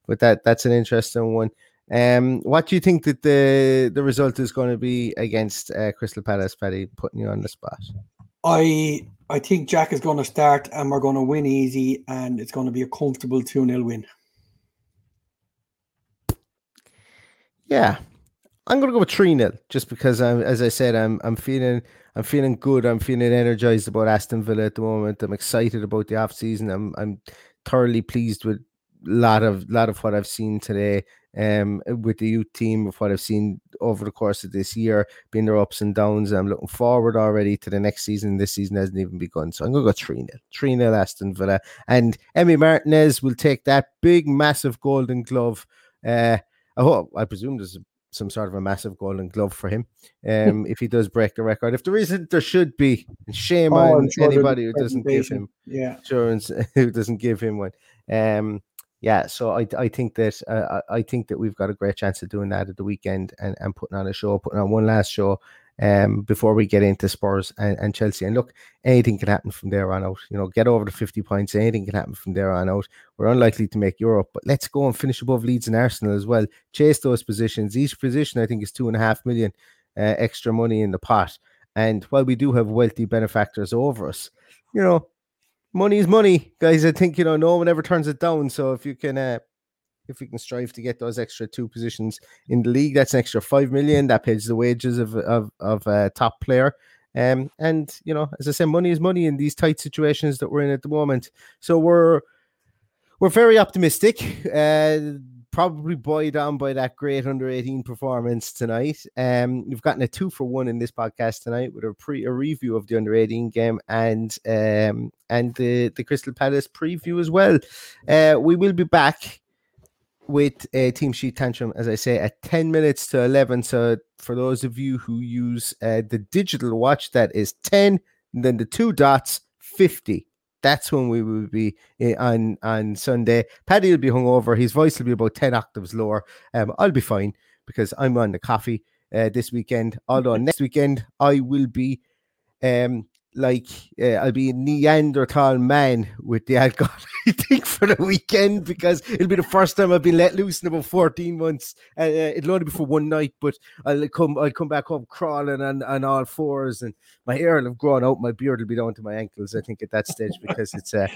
but that that's an interesting one. Um, what do you think that the the result is going to be against uh, Crystal Palace, Paddy? Putting you on the spot. I I think Jack is going to start and we're going to win easy and it's going to be a comfortable 2 0 win. Yeah, I'm going to go with three 0 just because I'm, as I said, I'm I'm feeling I'm feeling good. I'm feeling energized about Aston Villa at the moment. I'm excited about the off season. I'm I'm thoroughly pleased with a lot of lot of what I've seen today. Um, with the youth team of what I've seen over the course of this year, being their ups and downs. I'm looking forward already to the next season. This season hasn't even begun, so I'm to go three 0 three 0 Aston Villa, and Emmy Martinez will take that big, massive golden glove. Uh, hope, I presume there's some sort of a massive golden glove for him. Um, if he does break the record, if there isn't, there should be. Shame Oh, on sure anybody who doesn't give him Yeah. insurance, *laughs* who doesn't give him one. Um, yeah, so I I think that uh, I I think that we've got a great chance of doing that at the weekend and, and putting on a show, putting on one last show um before we get into Spurs and, and Chelsea. And look, anything can happen from there on out. You know, get over the 50 points, anything can happen from there on out. We're unlikely to make Europe, but let's go and finish above Leeds and Arsenal as well. Chase those positions. Each position I think is two and a half million uh, extra money in the pot. And while we do have wealthy benefactors over us, you know, money is money, guys. I think you know no one ever turns it down. So if you can, uh, if we can strive to get those extra two positions in the league, that's an extra five million. That pays the wages of of of a top player. Um, and you know, as I said, money is money in these tight situations that we're in at the moment. So we're we're very optimistic. Uh, probably buoyed on by that great under 18 performance tonight. Um, we've gotten a two for one in this podcast tonight with a pre a review of the under 18 game and um and the the Crystal Palace preview as well. Uh, we will be back with a team sheet tantrum, as I say, at 10 minutes to 11. So for those of you who use uh, the digital watch, that is 10, and then the two dots, 50. That's when we will be eh, on on Sunday. Paddy will be hungover. His voice will be about 10 octaves lower. Um, I'll be fine because I'm on the coffee uh, this weekend. Although next weekend I will be um like uh, I'll be a Neanderthal man with the alcohol, *laughs* I think, for the weekend because it'll be the first time I've been let loose in about 14 months. Uh, uh, it'll only be for one night, but I'll come I'll come back home crawling on, on all fours and my hair will have grown out, my beard will be down to my ankles, I think, at that stage because it's uh,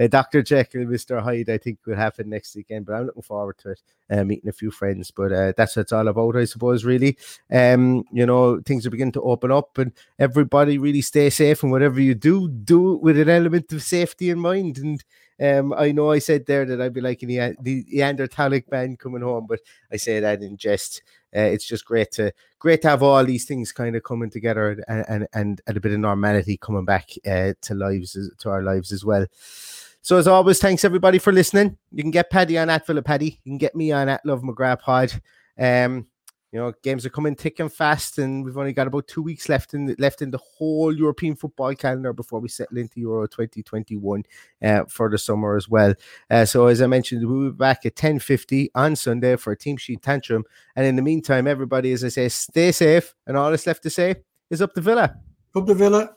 uh, Dr. Jekyll, and Mr. Hyde, I think will happen next weekend. But I'm looking forward to it, uh, meeting a few friends. But uh, that's what it's all about, I suppose, really. Um, you know, things are beginning to open up and everybody really stay safe and whatever you do, do it with an element of safety in mind. And um, I know I said there that I'd be like the, the Neanderthalic band coming home, but I say that in jest. Uh, it's just great to great to have all these things kind of coming together and and, and, and a bit of normality coming back uh, to lives to our lives as well. So as always, thanks everybody for listening. You can get Paddy on at Philip Paddy. You can get me on at Love McGrath Pod. Um, you know, games are coming thick and fast, and we've only got about two weeks left in the, left in the whole European football calendar before we settle into Euro 2021 uh, for the summer as well. Uh, so as I mentioned, we'll be back at 10:50 on Sunday for a team sheet tantrum. And in the meantime, everybody, as I say, stay safe. And all that's left to say is up to Villa. Up the Villa.